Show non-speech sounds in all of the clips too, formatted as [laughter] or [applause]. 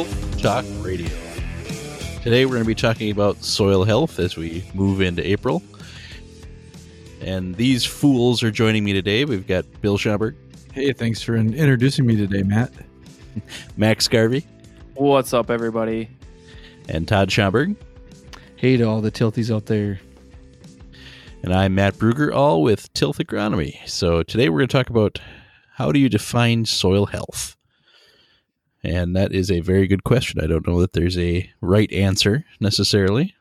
Welcome Talk Radio. Today we're going to be talking about soil health as we move into April. And these fools are joining me today. We've got Bill Schomburg, Hey, thanks for introducing me today, Matt. [laughs] Max Garvey, What's up, everybody? and Todd Schomburg. Hey to all the tilties out there. And I'm Matt Bruger, all with Tilth Agronomy. So today we're going to talk about how do you define soil health? And that is a very good question. I don't know that there's a right answer necessarily.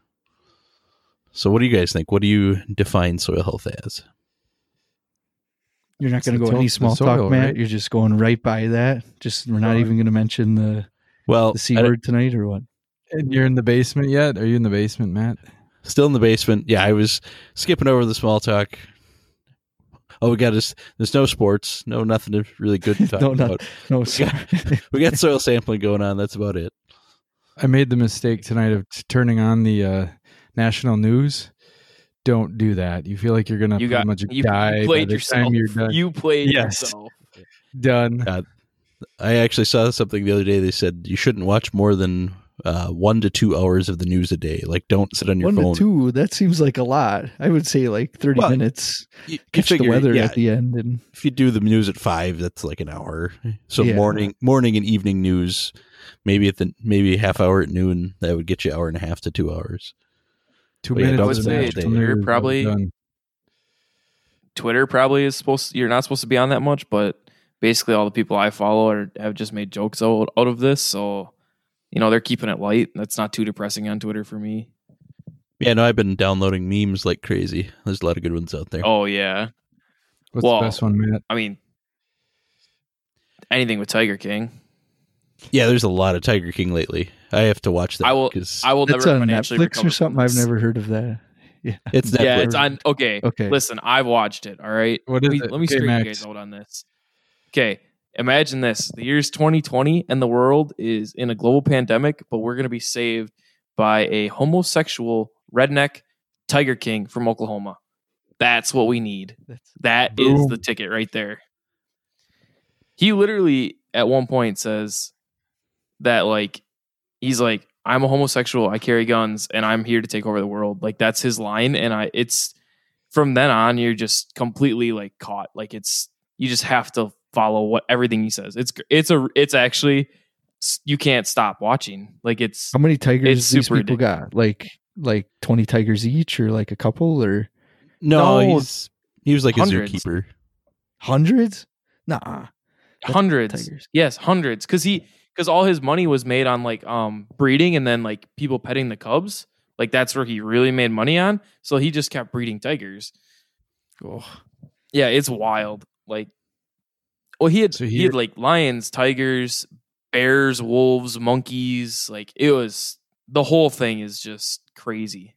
So what do you guys think? What do you define soil health as? You're not going to the go any small soil, talk, Matt. right? You're just going right by that. Just we're not even going to mention the Well, the c I- word tonight or what? And you're in the basement yet? Are you in the basement, Matt? still in the basement. Yeah, I was skipping over the small talk. Oh, we got us. There's no sports, no nothing really good to [laughs] talk No, not- about. No, We got, [laughs] [laughs] we got soil sampling going on. That's about it. I made the mistake tonight of t- turning on the uh, national news. Don't do that. You feel like you're gonna You pretty got much you, die you played by the yourself. time you're done. You played Yes. yourself. done. I actually saw something the other day. They said you shouldn't watch more than uh, one to two hours of the news a day. Like, don't sit on your One phone. to two. That seems like a lot. I would say like 30 Well, minutes. You, you Catch figure, the weather yeah, at the end, and if you do the news at five, that's like an hour. So Yeah. morning, morning and evening news, maybe at the maybe half hour at noon. That would get you hour and a half to two hours. Two Well, yeah, minutes. I would of say national probably- done. Twitter probably is supposed. you're not supposed to be on that much, but basically all the people I follow are have just made jokes out, out of this. So you know they're keeping it light. That's not too depressing on Twitter for me. Yeah, no, I've been downloading memes like crazy. There's a lot of good ones out there. Oh yeah, What's Well, the best one, Matt? I mean anything with Tiger King. Yeah, there's a lot of Tiger King lately. I have to watch that. I will. I will that's never on financially Netflix recover or something. I've never heard of that. [laughs] Yeah, it's Netflix. Yeah, it's on. Okay. Okay. Listen, I've watched it. All right. What is let me, it? Let me Okay, straighten you guys out on this. Okay. Imagine this: the year's 2020, and the world is in a global pandemic, but we're going to be saved by a homosexual redneck Tiger King from Oklahoma. That's what we need. That is the ticket right there. He literally at one point says that like he's like I'm a homosexual, I carry guns and I'm here to take over the world. Like that's his line and I it's from then on you're just completely like caught. Like it's you just have to follow what everything he says. It's it's a it's actually you can't stop watching. Like it's how many tigers It's these super people got? Like like 20 tigers each, or like a couple, or no, No, he's he was like a hundreds. zookeeper. hundreds? Nah, That's hundreds tigers. yes hundreds because he because all his money was made on like um breeding and then like people petting the cubs like that's where he really made money on so he just kept breeding tigers Oh, yeah it's wild like well he had So he, he- had like lions tigers bears wolves monkeys like it was the whole thing is just crazy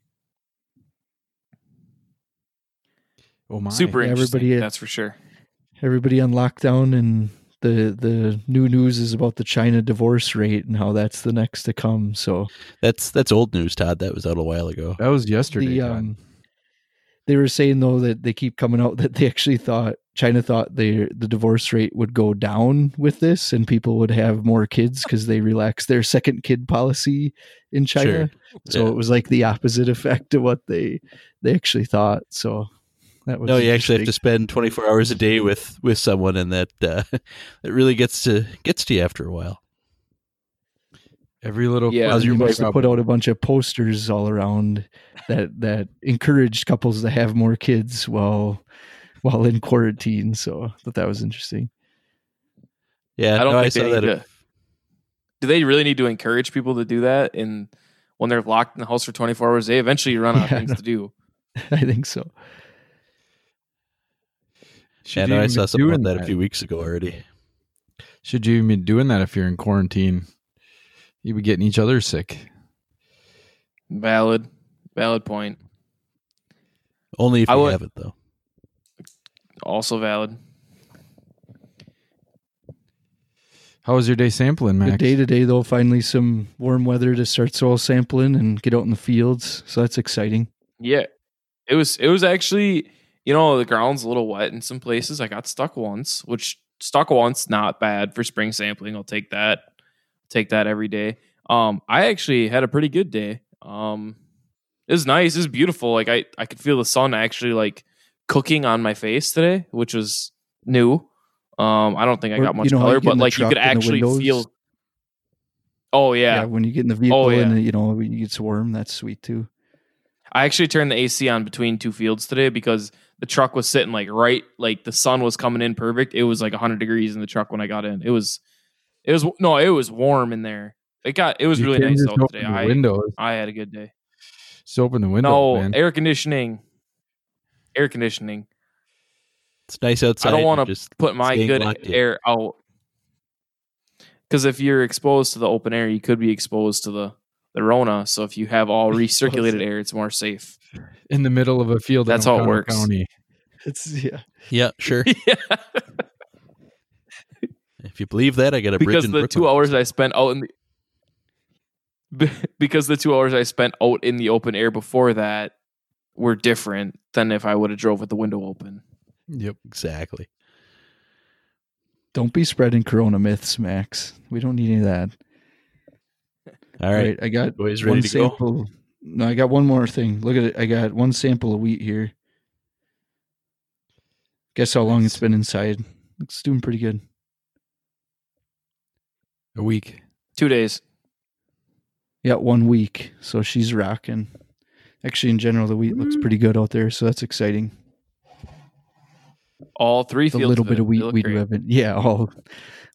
Oh my! super Yeah, interesting everybody- that's for sure everybody on lockdown and the the new news is about the China divorce rate and how that's the next to come. So That's that's old news, Todd. That was out a while ago. That was yesterday. the Todd. um they were saying though that they keep coming out [laughs] that they actually thought China thought they the divorce rate would go down with this and people would have more kids because they relaxed their second kid policy in China. So Yeah. it was like the opposite effect of what they they actually thought. So that was No, you actually have to spend 24 hours a day with with someone, and that uh, [laughs] it really gets to gets to you after a while. Every little Yeah. yeah, you must have put out a bunch of posters all around that that encouraged couples to have more kids while while in quarantine. So I thought that was interesting. Yeah, I don't no, I think saw they that. need to- do they really need to encourage people to do that and when they're locked in the house for 24 hours they eventually run out of [laughs] Yeah, things no. to do [laughs] I think so. Should yeah, you no, I saw be something doing about that a few weeks ago already. Should you even be doing that if you're in quarantine? You'd be getting each other sick. valid valid point Only if I you would- have it, though. Also valid How was your day sampling, Max? Good day today though. Finally some warm weather to start soil sampling and get out in the fields. So that's exciting. yeah it was it was actually you know the ground's a little wet in some places i got stuck once which stuck once not bad for spring sampling i'll take that take that every day. Um, I actually had a pretty good day. Um, it was nice. It was beautiful. Like I, I could feel the sun actually like cooking on my face today, which was new. Um, I don't think I Or, got much you know color, but like you could actually feel. Oh Yeah. yeah. when you get in the vehicle Oh, yeah. and you know it gets warm, that's sweet too. I actually turned the AC on between two fields today because the truck was sitting like right, like the sun was coming in perfect. It was like 100 degrees in the truck when I got in. It was, it was no, it was warm in there. It got, it was You really nice open today. I, windows. I had a good day. Just open the window, no man. air conditioning, air conditioning. It's nice outside. I don't want to put my good locked in. air out because if you're exposed to the open air, you could be exposed to the the Rona. So if you have all [laughs] recirculated air, it's more safe. in the middle of a field. That's how it works. County. [laughs] It's yeah. Yeah, sure. [laughs] yeah. if you believe that, I got a bridge because in the Brooklyn. two hours I spent out in the because the two hours I spent out in the open air before that were different than if I would have drove with the window open. Yep. Exactly. Don't be spreading corona myths, Max. We don't need any of that. [laughs] All right. I got Boys ready one to go? sample. No, I got one more thing. Look at it. I got one sample of wheat here. Guess how long it's been inside? It's doing pretty good. A week. Two days. Yeah, one week. So she's rocking. Actually, in general, the wheat looks pretty good out there, so that's exciting. All three The fields. A little bit of wheat we do have, in, [laughs] yeah, all,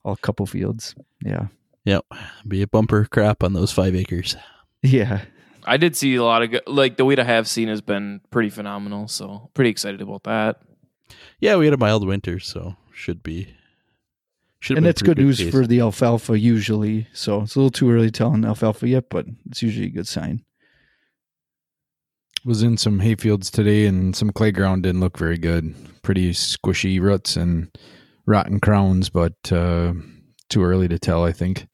all couple fields. Yeah, Yep. Be a bumper crop on those five acres. yeah. I did see a lot of good, like the wheat I have seen has been pretty phenomenal. So pretty excited about that. Yeah, we had a mild winter, so should be. Should and be a that's pretty good news case. for the alfalfa usually. So it's a little too early to tell on alfalfa yet, but it's usually a good sign. Was in some hay fields today, and some clay ground didn't look very good. Pretty squishy roots and rotten crowns, but uh, too early to tell. I think.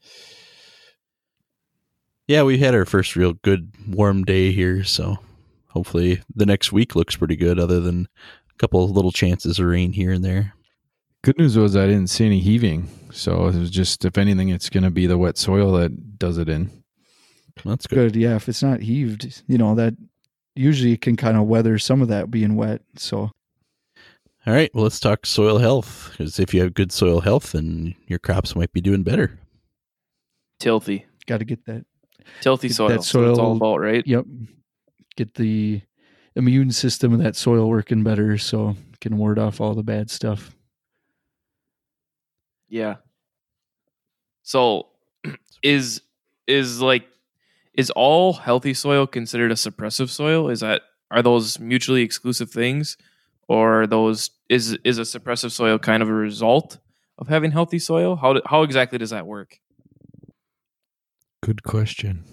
Yeah, we had our first real good warm day here, so hopefully the next week looks pretty good. Other than a couple of little chances of rain here and there. Good news was I didn't see any heaving, so it was just if anything, it's going to be the wet soil that does it in. That's good. Good, yeah. If it's not heaved, you know that usually it can kind of weather some of that being wet. So All right, well, let's talk soil health. Because if you have good soil health, then your crops might be doing better. Tilthy, got to get that. tilthy Get soil. that That's what it's all about, right? Yep, get the immune system of that soil working better, so it can ward off all the bad stuff. Yeah. So [clears throat] is is like is all healthy soil considered a suppressive soil? Is that are those mutually exclusive things or are those is is a suppressive soil kind of a result of having healthy soil? How do, how exactly does that work? Good question.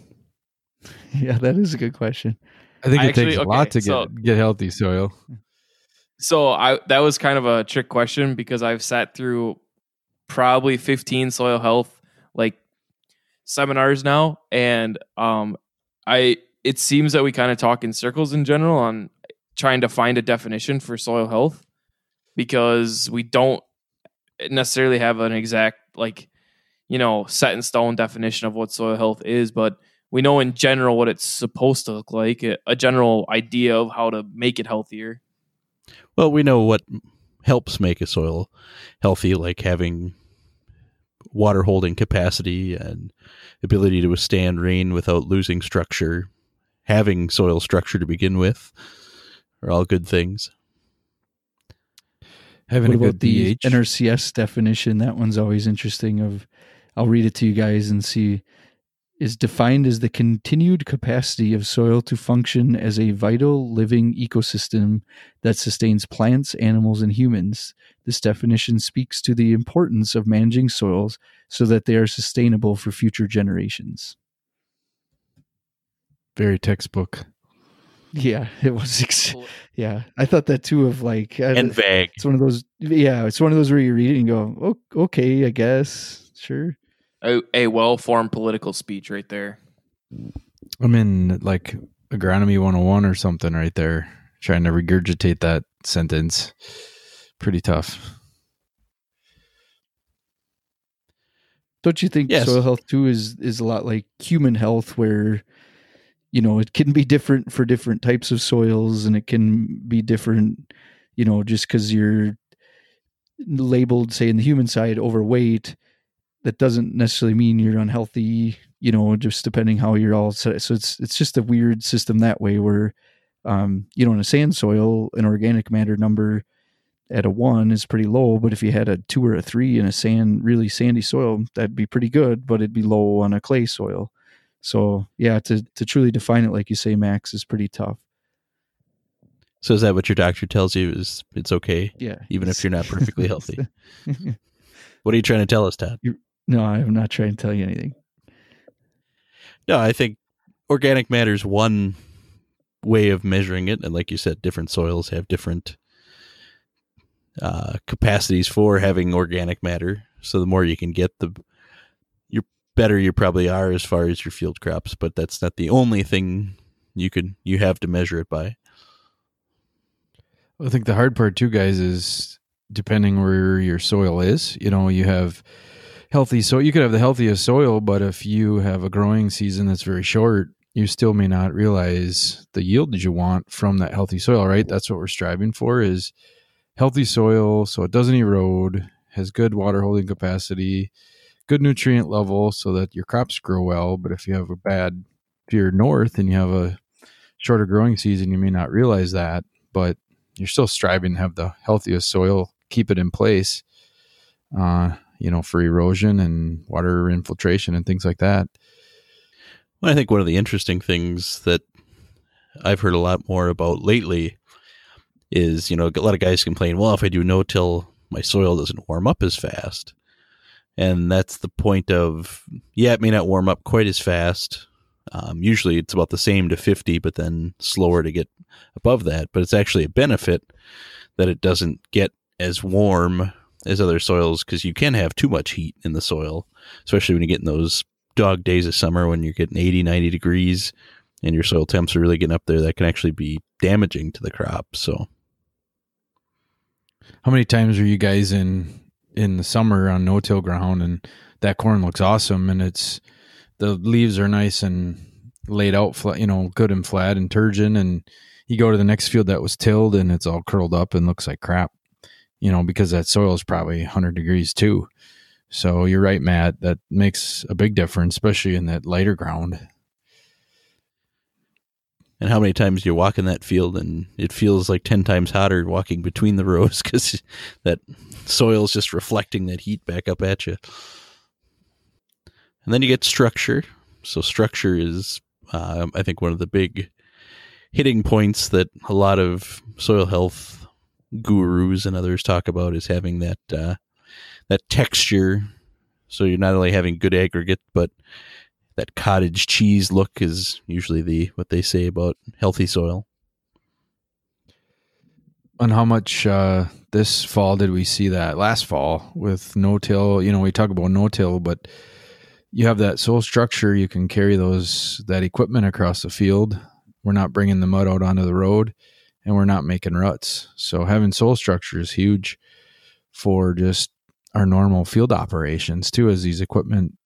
[laughs] Yeah, that is a good question. I think I it actually- takes a okay, lot to get get healthy soil. So I that was kind of a trick question because I've sat through probably 15 soil health like seminars now and um I it seems that we kind of talk in circles in general on trying to find a definition for soil health because we don't necessarily have an exact like you know set in stone definition of what soil health is but we know in general what it's supposed to look like a, a general idea of how to make it healthier. Well, we know what helps make a soil healthy, like having water holding capacity and ability to withstand rain without losing structure, having soil structure to begin with, are all good things. Having what a good about the pH. NRCS definition? That one's always interesting. Of I'll read it to you guys and see. Is defined as the continued capacity of soil to function as a vital living ecosystem that sustains plants, animals, and humans. This definition speaks to the importance of managing soils so that they are sustainable for future generations. Very textbook. Yeah, [laughs] it was. Ex- yeah, I thought that too. Of like, uh, And vague. it's one of those. Yeah, it's one of those where you read it and go, "Oh, okay, I guess, sure." A, a well-formed political speech right there. I'm in like agronomy 101 or something right there, trying to regurgitate that sentence. Pretty tough. Don't you think Yes. soil health too is is a lot like human health, where you know it can be different for different types of soils, and it can be different, you know, just because you're labeled, say, in the human side, overweight. That doesn't necessarily mean you're unhealthy, you know, just depending how you're all set. So it's it's just a weird system that way, where um, you know, in a sand soil, an organic matter number at a one is pretty low, but if you had a two or a three in a sand, really sandy soil, that'd be pretty good, but it'd be low on a clay soil. So yeah, to to truly define it, like you say, Max, is pretty tough. So is that what your doctor tells you? Is it's okay, Yeah, even if you're not perfectly healthy? [laughs] What are you trying to tell us, Todd? No, I'm not trying to tell you anything. No, I think organic matter is one way of measuring it, and like you said, different soils have different uh, capacities for having organic matter. So the more you can get, the you're better you probably are as far as your field crops. But that's not the only thing you could you have to measure it by. I think the hard part too, guys, is depending where your soil is. You know, you have healthy so you could have the healthiest soil, but if you have a growing season that's very short, you still may not realize the yield that you want from that healthy soil, right? That's what we're striving for is healthy soil so it doesn't erode, has good water holding capacity, good nutrient level so that your crops grow well. But if you have a bad if you're north and you have a shorter growing season, you may not realize that, but you're still striving to have the healthiest soil, keep it in place, uh, you know, for erosion and water infiltration and things like that. Well, I think one of the interesting things that I've heard a lot more about lately is, you know, a lot of guys complain, well, if I do no till, my soil doesn't warm up as fast. And that's the point of, yeah, it may not warm up quite as fast. Um, usually it's about the same to 50, but then slower to get above that. But it's actually a benefit that it doesn't get as warm as other soils because you can have too much heat in the soil, especially when you get in those dog days of summer when you're getting 80, 90 degrees and your soil temps are really getting up there. That can actually be damaging to the crop. So, How many times are you guys in in the summer on no till ground and that corn looks awesome and it's the leaves are nice and laid out flat, you know, good and flat and turgid and you go to the next field that was tilled and it's all curled up and looks like crap. You know, because that soil is probably 100 degrees too. So you're right, Matt. That makes a big difference, especially in that lighter ground. and how many times you walk in that field and it feels like 10 times hotter walking between the [laughs] rows because that soil is just reflecting that heat back up at you. And then you get structure. So, structure is, uh, I think, one of the big hitting points that a lot of soil health gurus and others talk about is having that uh, that texture. So you're not only having good aggregate, but that cottage cheese look is usually the what they say about healthy soil. And how much uh, this fall did we see that last fall with no till? You know, we talk about no till, but you have that soil structure. You can carry those that equipment across the field. We're not bringing the mud out onto the road, and we're not making ruts. So having soil structure is huge for just our normal field operations too. As these equipment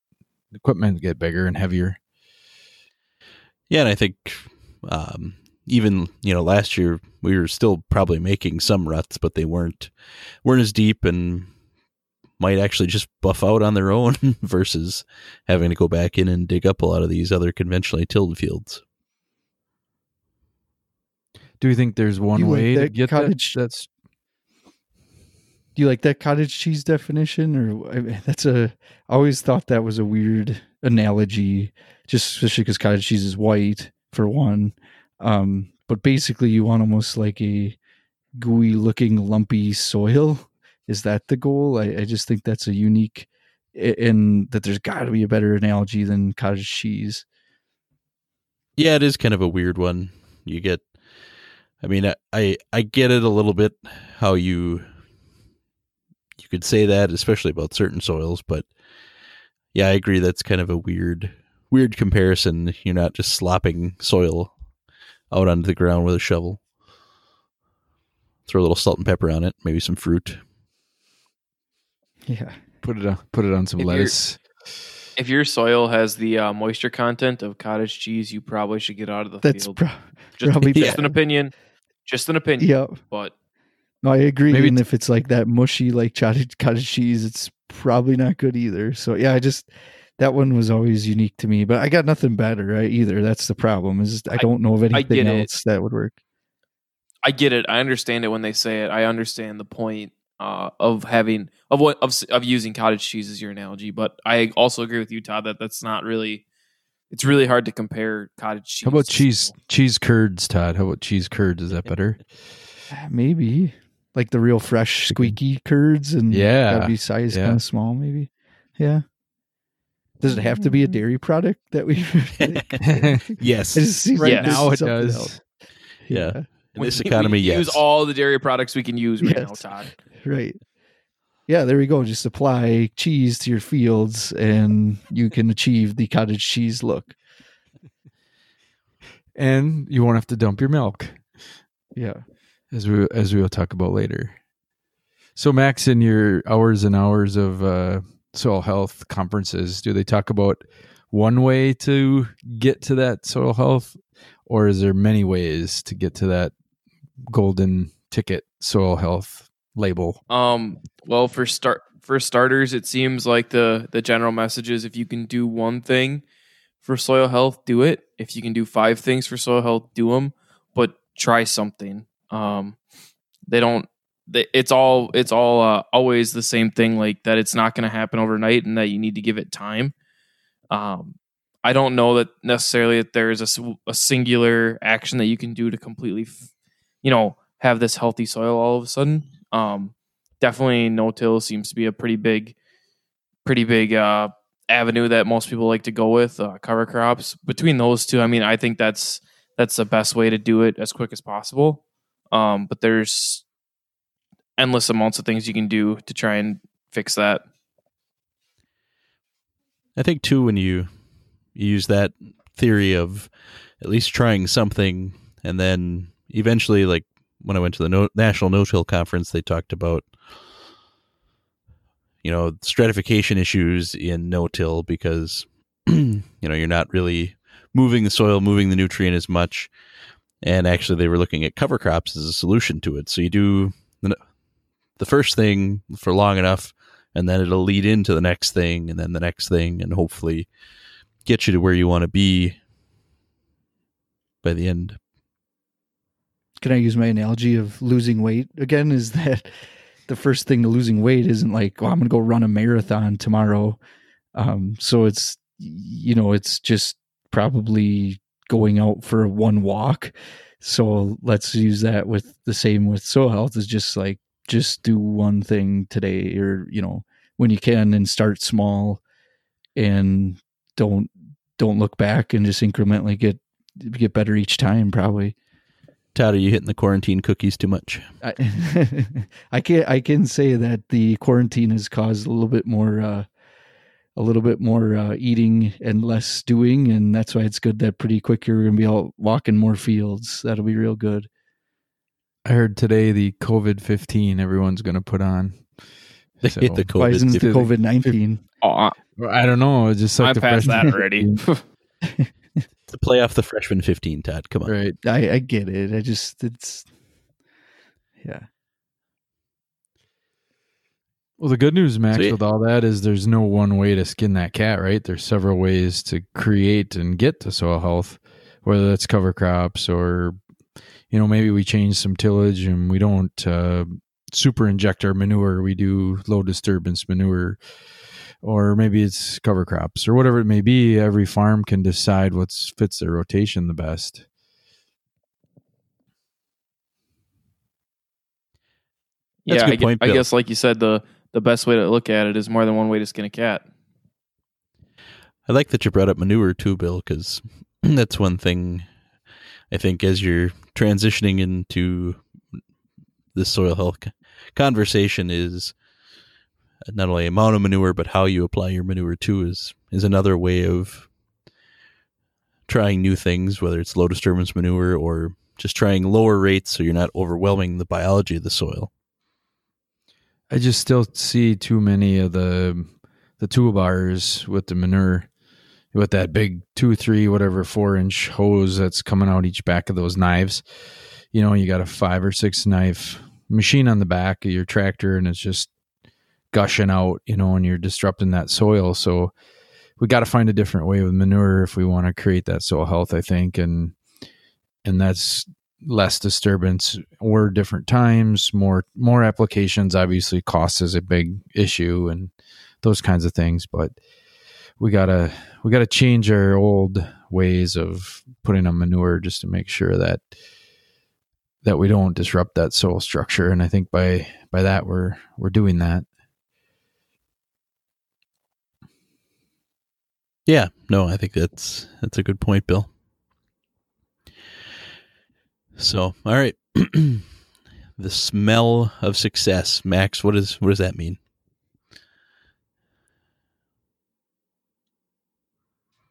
equipment get bigger and heavier. Yeah, and I think um, even you know last year we were still probably making some ruts, but they weren't weren't as deep and might actually just buff out on their own [laughs] versus having to go back in and dig up a lot of these other conventionally tilled fields. Do you think there's one You like way to get cottage- that? That's Do you like that cottage cheese definition, or I mean, that's a? I always thought that was a weird analogy, just especially because cottage cheese is white for one. Um, but basically, you want almost like a gooey looking lumpy soil. [laughs] Is that the goal? I, I just think that's a unique, and that there's got to be a better analogy than cottage cheese. Yeah, it is kind of a weird one. You get, I mean, I I, I get it a little bit how you you could say that, especially about certain soils, but yeah, I agree that's kind of a weird weird comparison. You're not just slopping soil out onto the ground with a shovel. Throw a little salt and pepper on it, maybe some fruit. Yeah, put it on put it on some If lettuce. If your soil has the uh, moisture content of cottage cheese, you probably should get out of the That's field. pro- just, probably just bad. an opinion. Just an opinion. yeah. But No, I agree. Maybe and if it's like that mushy, like cottage cottage cheese, it's probably not good either. So yeah, I just that one was always unique to me. But I got nothing better right, either. That's the problem. Is I don't know of anything else that would work. I get it. I understand it when they say it. I understand the point uh, of having of what of, of using cottage cheese as your analogy. But I also agree with you, Todd, that that's not really. It's really hard to compare cottage cheese. How about cheese soil. cheese curds, Todd? How about cheese curds? Is that better? Ah, Maybe like the real fresh, squeaky curds, and Yeah, that'd be size yeah. kind of small. Maybe, yeah. Does it have to be a dairy product that we? [laughs] [laughs] Yes. It Right like this now it does. else. Yeah. In We- this we economy, yes. Use all the dairy products we can use right Yes. now, Todd. Right. Yeah, there we go. Just apply cheese to your fields and you can achieve the cottage cheese look. and you won't have to dump your milk, Yeah. as we as we will talk about later. So, Max, in your hours and hours of uh, soil health conferences, do they talk about one way to get to that soil health, or is there many ways to get to that golden ticket soil health label? Um. Well, for start for starters, it seems like the the general message is if you can do one thing for soil health, do it. If you can do five things for soil health, do them. But try something. Um, they don't. They, it's all. It's all uh, always the same thing. Like that, it's not going to happen overnight, and that you need to give it time. Um, I don't know that necessarily that there is a, a singular action that you can do to completely, you know, have this healthy soil all of a sudden. Um, definitely no till seems to be a pretty big pretty big uh avenue that most people like to go with uh, cover crops. Between those two i mean i think that's that's the best way to do it as quick as possible. Um but there's endless amounts of things you can do to try and fix that. I think too when you, you use that theory of at least trying something, and then eventually, like when I went to the no- National No Till Conference, they talked about you know stratification issues in no till because [clears throat] you know you're not really moving the soil, moving the nutrient as much, and actually they were looking at cover crops as a solution to it. So you do the, the first thing for long enough and then it'll lead into the next thing and then the next thing and hopefully get you to where you want to be by the end Can I use my analogy of losing weight again? Is that [laughs] the first thing to losing weight isn't like, oh, I'm going to go run a marathon tomorrow. Um, so it's, you know, it's just probably going out for one walk. So let's use that with the same with soil health is just like, just do one thing today or, you know, when you can and start small and don't, don't look back and just incrementally get, get better each time probably. Todd are you hitting the quarantine cookies too much I, [laughs] I can I can say that the quarantine has caused a little bit more uh, a little bit more uh, eating and less doing, and that's why it's good that pretty quick you're gonna be out walking more fields. That'll be real good. I heard today the COVID fifteen everyone's going to put on. They So- hit the Why isn't it COVID. COVID nineteen? oh, I, I don't know. It's just like i'm the that already [laughs] to play off the freshman 15 todd come on right? I, I get it. I just it's yeah. Well, the good news, Max, So, yeah. with all that is there's no one way to skin that cat, right? There's several ways to create and get to soil health, whether that's cover crops or, you know, maybe we change some tillage and we don't uh, super inject our manure. We do low disturbance manure, or maybe it's cover crops or whatever it may be. Every farm can decide what fits their rotation the best. That's a yeah good I, gue- point, I Bill. guess like you said the the best way to look at it is more than one way to skin a cat I like that you brought up manure too, Bill, because [clears throat] that's one thing I think as you're transitioning into this soil health conversation is not only amount of manure, but how you apply your manure too is is another way of trying new things, whether it's low disturbance manure or just trying lower rates so you're not overwhelming the biology of the soil. I just still see too many of the the the toolbars with the manure with that big two, three, whatever, four inch hose that's coming out each back of those knives. You know, you got a five or six knife machine on the back of your tractor and it's just gushing out, you know, and you're disrupting that soil. So we got to find a different way with manure if we want to create that soil health, I think. And, and that's less disturbance or different times, more, more applications. Obviously cost is a big issue and those kinds of things, but we gotta, we gotta change our old ways of putting on manure just to make sure that, that we don't disrupt that soil structure. And I think by, by that, we're, we're doing that. Yeah, no, I think that's that's a good point, Bill. So, all right. [clears throat] the smell of success. Max, what is what does that mean?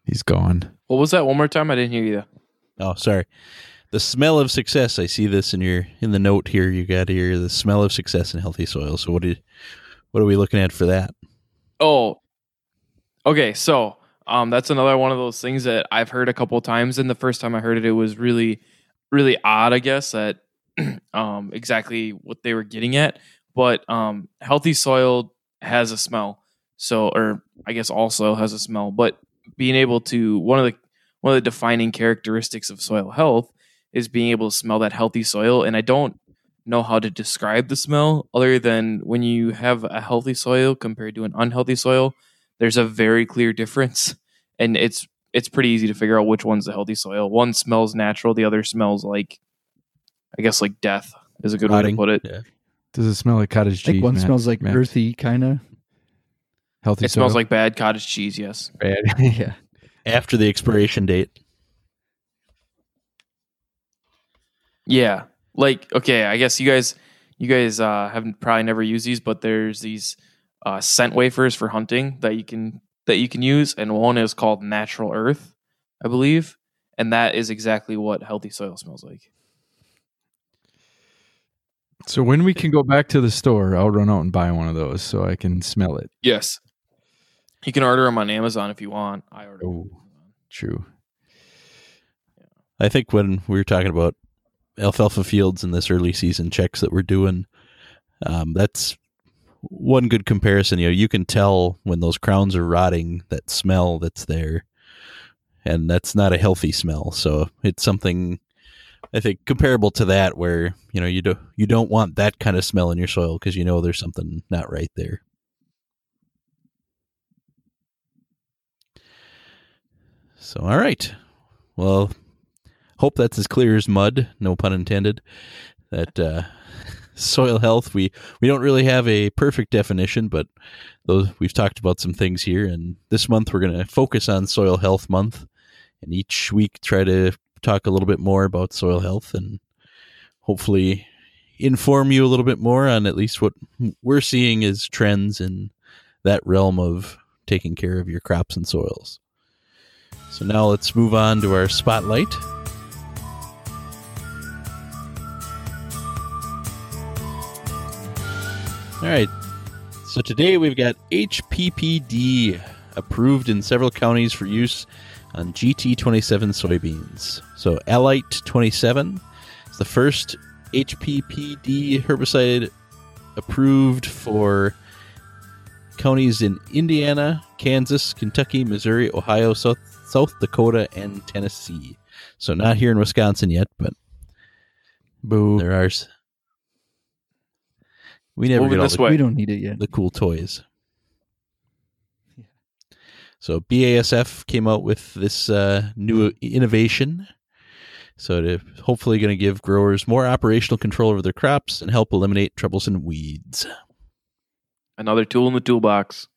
He's gone. What was that? One more time. I didn't hear you. Oh, sorry. The smell of success. I see this in your in the note here. You got here the smell of success in healthy soil. So what do what are we looking at for that? Oh, okay. So um, that's another one of those things that I've heard a couple times. And the first time I heard it, it was really, really odd. I guess that [clears throat] um, exactly what they were getting at. But um, healthy soil has a smell. So, or I guess all soil has a smell. But being able to one of the one of the defining characteristics of soil health is being able to smell that healthy soil. And I don't know how to describe the smell other than when you have a healthy soil compared to an unhealthy soil, there's a very clear difference. And it's it's pretty easy to figure out which one's the healthy soil. One smells natural, the other smells like I guess like death is a good Rotting. way to put it. Yeah. Does it smell like cottage I think cheese? one Matt? smells like Matt? earthy, kind of. Healthy It smells like bad cottage cheese, yes. bad. [laughs] yeah. After the expiration date. Yeah. Like, okay, I guess you guys you guys uh haven't probably never used these, but there's these uh scent wafers for hunting that you can that you can use, and one is called natural earth, I believe. And that is exactly what healthy soil smells like. so when we can go back to the store, I'll run out and buy one of those so I can smell it. Yes. You can order them on Amazon if you want. I order. Oh, true. I think when we were talking about alfalfa fields in this early season checks that we're doing, um, that's one good comparison. You know, you can tell when those crowns are rotting, that smell that's there, and that's not a healthy smell. So it's something I think comparable to that, where you know you do you don't want that kind of smell in your soil because you know there's something not right there. So all right, well, hope that's as clear as mud. No pun intended. That uh, [laughs] soil health. We we don't really have a perfect definition, but those we've talked about some things here. And this month we're going to focus on soil health month, and each week try to talk a little bit more about soil health and hopefully inform you a little bit more on at least what we're seeing as trends in that realm of taking care of your crops and soils. So now let's move on to our spotlight. All right. So today we've got HPPD approved in several counties for use on GT27 soybeans. So Alite 27 is the first HPPD herbicide approved for counties in Indiana, Kansas, Kentucky, Missouri, Ohio, South, South Dakota, and Tennessee. So not here in Wisconsin yet, but Boo. there are. S- We never Moving get all this the, way. We don't need it yet. the cool toys. [laughs] Yeah. So BASF came out with this uh, new innovation. So to hopefully going to give growers more operational control over their crops and help eliminate troublesome weeds. Another tool in the toolbox.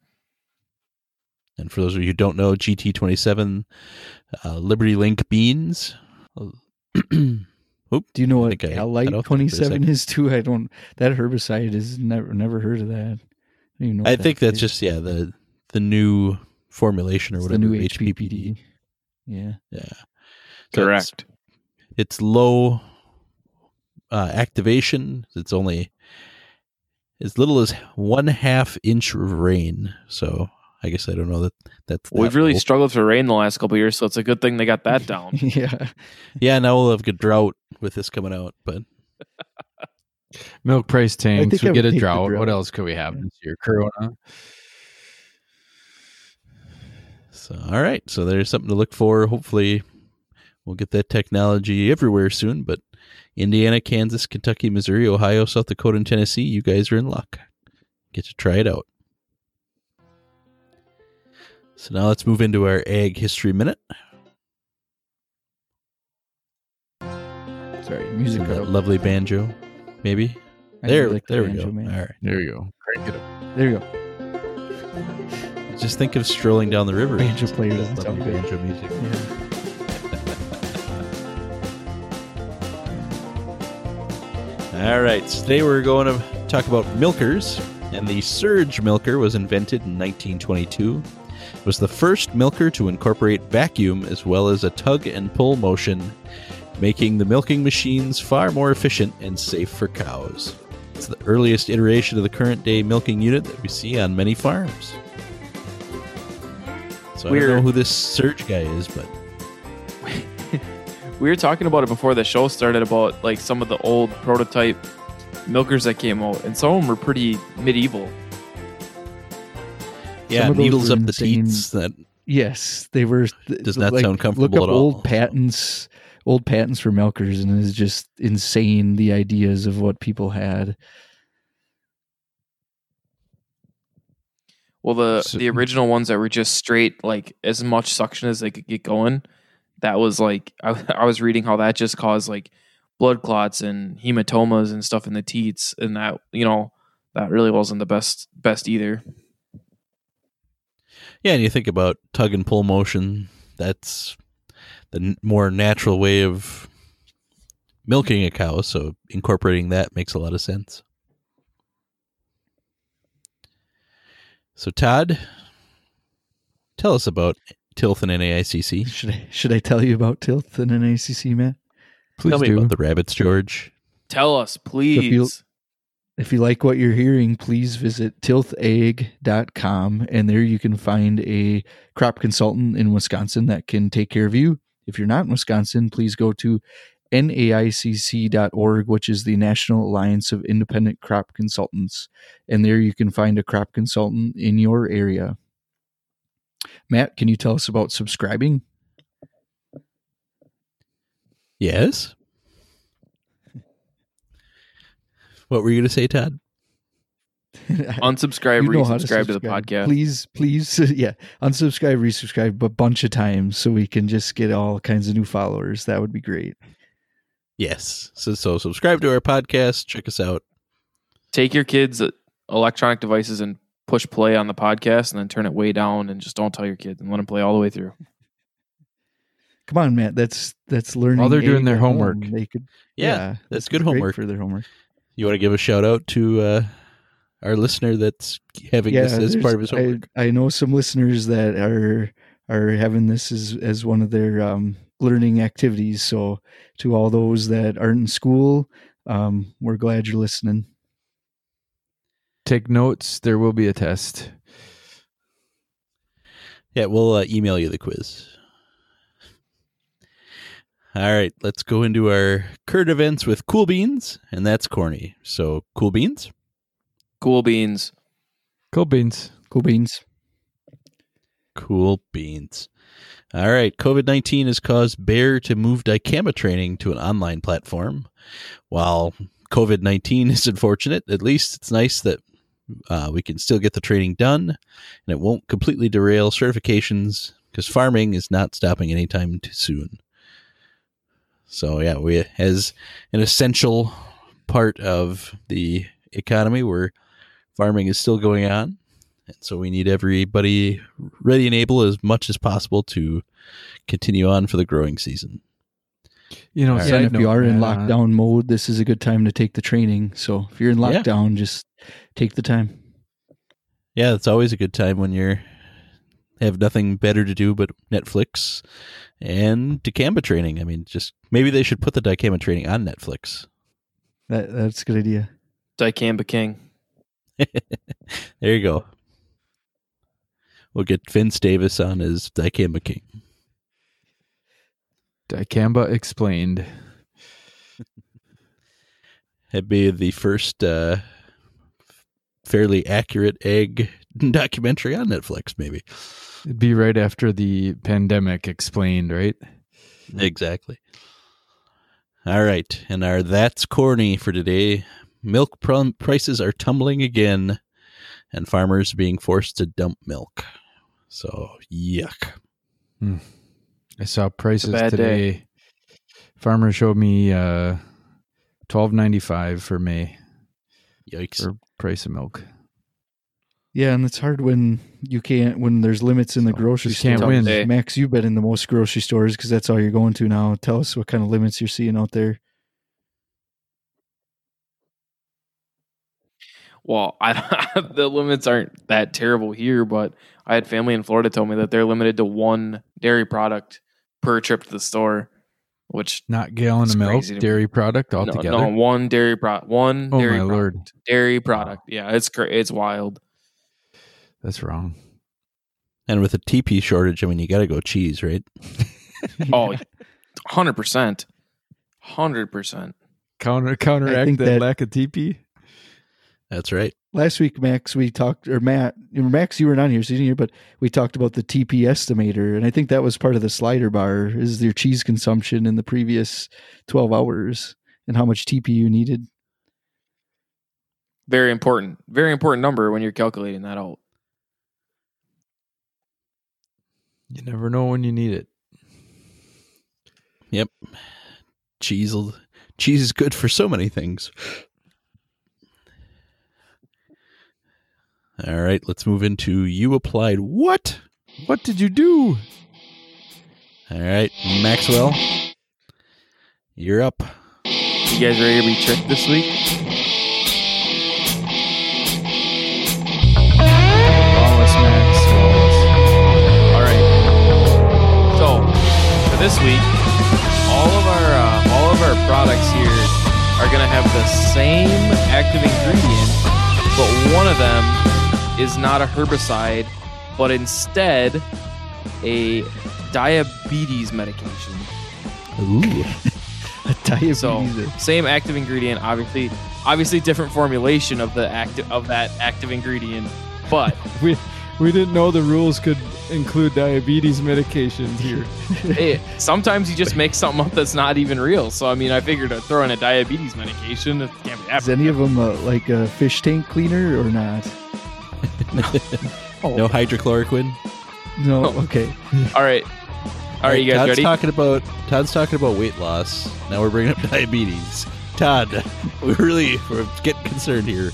And for those of you who don't know, GT27 uh, Liberty Link beans. [clears throat] Do you know what think I cut Alite off there for a twenty seven second. is too? I don't. That herbicide is never never heard of that. I, don't even know I what think that's is. just yeah the the new formulation or It's whatever the new HPPD. HPPD. Yeah. Yeah, So Correct. it's low uh, activation. It's only as little as one half inch of rain. So I guess I don't know that that's We've really old. struggled for rain the last couple of years, so it's a good thing they got that down. [laughs] yeah. yeah. Now we'll have a drought with this coming out, but Milk price tanks. We I get a take drought. What else could we have this year? Corona. so all right. So there's something to look for. Hopefully, we'll get that technology everywhere soon. But Indiana, Kansas, Kentucky, Missouri, Ohio, South Dakota, and Tennessee, you guys are in luck. Get to try it out. So now let's move into our ag history minute. Sorry, music. Cut that out. lovely banjo, maybe. I do There, like the there we banjo, go. man. All right. There you go. Crank it up. There you go. Just think of strolling down the river. Banjo player doesn't lovely sound good. banjo music. Yeah. [laughs] All right, so today we're going to talk about milkers, and the surge milker was invented in 1922. It was the first milker to incorporate vacuum as well as a tug and pull motion, making the milking machines far more efficient and safe for cows. It's the earliest iteration of the current day milking unit that we see on many farms. So I don't know who this surge guy is, but [laughs] we were talking about it before the show started about like some of the old prototype milkers that came out, and some of them were pretty medieval. yeah, Some needles were up the insane. teats. That Yes, they were. th- Does not like, sound comfortable Look up at all. old patents, old patents for milkers, and it's just insane the ideas of what people had. Well, the So- the original ones that were just straight, like as much suction as they could get going, that was like [laughs] I, I was reading how that just caused like blood clots and hematomas and stuff in the teats, and that you know that really wasn't the best best either. Yeah, and you think about tug and pull motion, that's the n- more natural way of milking a cow, so incorporating that makes a lot of sense. So, Todd, tell us about Tilth and NAICC. Should I should I tell you about Tilth and NACC, Matt? Please tell me do. about the rabbits, George. Tell us, please. you- If you like what you're hearing, please visit tilthag.com and there you can find a crop consultant in Wisconsin that can take care of you. If you're not in Wisconsin, please go to naicc.org, which is the National Alliance of Independent Crop Consultants. And there you can find a crop consultant in your area. Matt, can you tell us about subscribing? Yes. What were you going to say, Todd? [laughs] unsubscribe, You know how resubscribe to, the podcast. Please, please, [laughs] yeah, unsubscribe, resubscribe a bunch of times so we can just get all kinds of new followers. That would be great. Yes. So, so subscribe to our podcast. Check us out. Take your kids' electronic devices and push play on the podcast, and then turn it way down, and just don't tell your kids, and let them play all the way through. Come on, Matt. That's that's learning. While they're doing their at home. homework. They could. Yeah, that's good homework. for their homework. You want to give a shout out to uh, our listener that's having Yeah, this as part of his I, homework? I know some listeners that are are having this as as one of their um, learning activities. So to all those that aren't in school, um, we're glad you're listening. Take notes. There will be a test. Yeah, we'll uh, email you the quiz. All right, let's go into our current events with Cool Beans, and that's corny. So, Cool Beans? Cool beans. Cool beans. Cool beans. Cool Beans. All right, COVID 19 has caused Bayer to move dicamba training to an online platform. While COVID 19 is unfortunate, at least it's nice that uh, we can still get the training done and it won't completely derail certifications because farming is not stopping anytime too soon. So, yeah, we, as an essential part of the economy where farming is still going on, and so we need everybody ready and able as much as possible to continue on for the growing season. You know, All right. side Yeah, and if you are in Matt, lockdown mode, this is a good time to take the training. So if you're in Yeah. lockdown, just take the time. Yeah, it's always a good time when you're have nothing better to do but Netflix and dicamba training. I mean, just maybe they should put the dicamba training on Netflix. That that's a good idea. Dicamba King. [laughs] there you go. We'll get Vince Davis on as Dicamba King. Dicamba explained. [laughs] It'd be the first uh, fairly accurate egg [laughs] documentary on Netflix, maybe. It'd be right after the pandemic explained, right? Exactly. All right. And our That's Corny for today. Milk pr- prices are tumbling again, and farmers being forced to dump milk. So, yuck. I saw prices today. day. Farmer showed me uh twelve ninety five for May Yikes. for price of milk. Yeah, and it's hard when you can't when there's limits in the So, grocery just can't win. Max, you've been in the most grocery stores because that's all you're going to now. Tell us what kind of limits you're seeing out there. Well, I, [laughs] the limits aren't that terrible here, but I had family in Florida tell me that they're limited to one dairy product per trip to the store, which Not gallon of milk, crazy to me. dairy product altogether. no, one dairy product, one oh dairy my product, lord, dairy product. Yeah, it's cra- it's wild. that's wrong. And with a TP shortage, I mean, you got to go cheese, right? [laughs] Oh, 100 percent, hundred percent. Counter counteract think that, that- lack of TP. That's right. Last week, Max, we talked, or Matt, you Max, you were not here, so you didn't hear, but we talked about the TP estimator, and I think that was part of the slider bar. Is your cheese consumption in the previous twelve hours and how much TP you needed? Very important, very important number when you're calculating that out. You never know when you need it. Yep. Cheese, cheese is good for so many things. All right, let's move into you applied what? What did you do? All right, Maxwell, you're up. You guys ready to be tricked this week? Flawless, Max. Flawless. All right. So for this week, all of our uh, all of our products here are gonna have the same active ingredient, but one of them is not a herbicide, but instead a diabetes medication. Ooh. [laughs] A diabetes. So same active ingredient, obviously, obviously different formulation of the active of that active ingredient, but [laughs] We we didn't know the rules could include diabetes medication here. [laughs] hey, sometimes you just make something up that's not even real. So I mean, I figured I'd throw in a diabetes medication. It can't be is any of them uh, like a fish tank cleaner or not? [laughs] Oh. No hydrochloroquine. No. Oh. Okay. [laughs] All right, all right, you guys Todd's ready? talking about Todd's talking about weight loss. Now we're bringing up [laughs] diabetes. Todd, we really we're getting concerned here.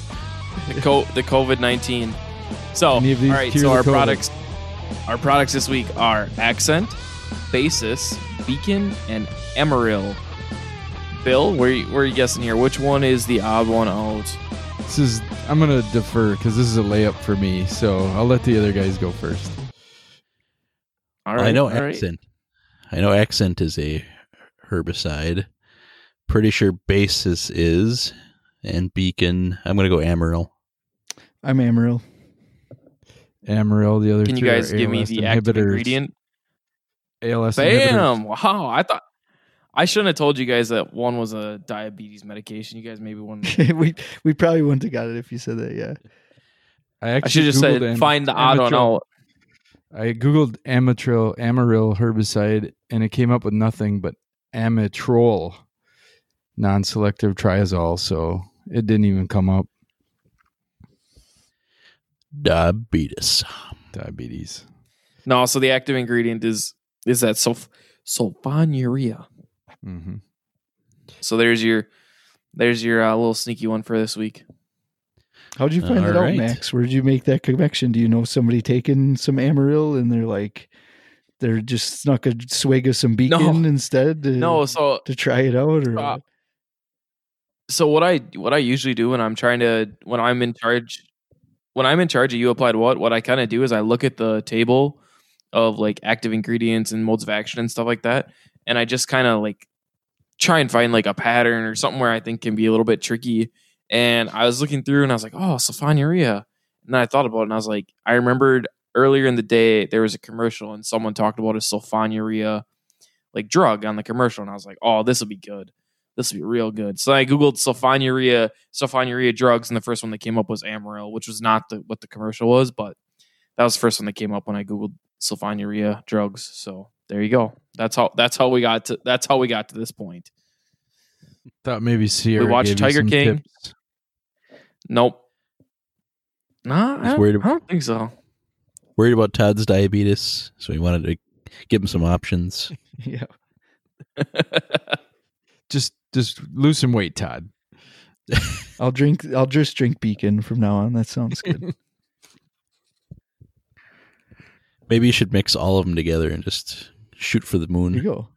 the co- the COVID nineteen. So, all Any of these right, cure so our COVID? products, our products this week are Accent, Basis, Beacon, and Amaryl. Bill, where you, where are you guessing here? Which one is the odd one out? This is I'm gonna defer because this is a layup for me. So I'll let the other guys go first. All right, I know all right. accent. I know accent is a herbicide. Pretty sure basis is and beacon. I'm gonna go Amaryl. I'm Amaryl. Amaryl, the other Can you three are guys give me ALS the active ingredient? ALS inhibitors. Bam! Wow, I thought I shouldn't have told you guys that one was a diabetes medication. You guys maybe wouldn't. [laughs] we we probably wouldn't have got it if you said that. Yeah. I I should have just said am- find the odd one out. I googled Amatril, Amaryl herbicide, and it came up with nothing but amitrol non-selective triazole. So it didn't even come up. Diabetes. Diabetes. No, so the active ingredient is is that sulf sulfonylurea. Hmm So there's your there's your uh, little sneaky one for this week. How'd you find that All out. Max? Where did you make that connection? Do you know somebody taking some Amaryl and they're like, they're just snuck a swig of some Beacon instead to, No, so to try it out? Or Uh, so what I what I usually do when I'm trying to when I'm in charge when I'm in charge of you applied what what I kind of do is I look at the table of like active ingredients and modes of action and stuff like that and I just kind of like try and find like a pattern or something where I think can be a little bit tricky and I was looking through and I was like oh sulfonylurea and then I thought about it and I was like I remembered earlier in the day there was a commercial and someone talked about a sulfonylurea like drug on the commercial, and I was like, oh, this will be good. This will be real good. So I googled sulfonylurea sulfonylurea drugs, and the first one that came up was Amaryl, which was not the, what the commercial was, but that was the first one that came up when I googled sulfonylurea drugs. So there you go. That's how that's how we got to that's how we got to this point. Thought maybe Sierra. We watched gave Tiger some King. tips. Nope. Nah, I He's don't, I don't think so. Worried about Todd's diabetes, so we wanted to give him some options. [laughs] Yeah. [laughs] Just just lose some weight, Todd. [laughs] I'll drink. I'll just drink Beacon from now on. That sounds good. Maybe you should mix all of them together and just shoot for the moon. there you go.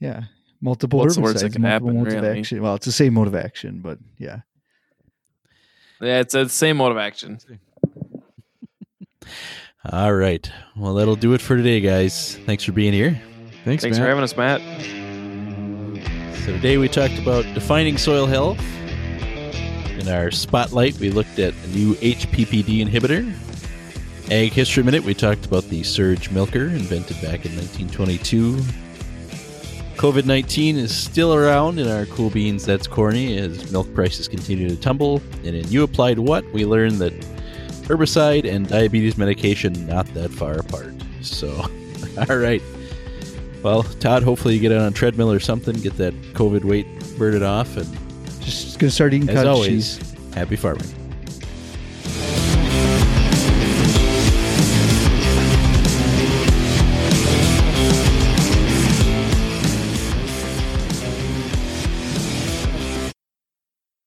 Yeah. Multiple What's the worst that can multiple happen, modes of really? action. Well, it's the same mode of action, but yeah. Yeah, it's the same mode of action. [laughs] All right. Well, that'll do it for today, guys. Thanks for being here. Thanks, Thanks man. for having us, Matt. So today we talked about defining soil health. In our spotlight, we looked at a new HPPD inhibitor. Ag History Minute, we talked about the surge milker invented back in 1922. COVID 19 is still around in our cool beans that's corny as milk prices continue to tumble. And in You Applied What, we learned that herbicide and diabetes medication not that far apart. So, [laughs] all right. Well, Todd, hopefully you get out on a treadmill or something, get that COVID weight birded off, and Just gonna start eating as cottage always, cheese. happy farming.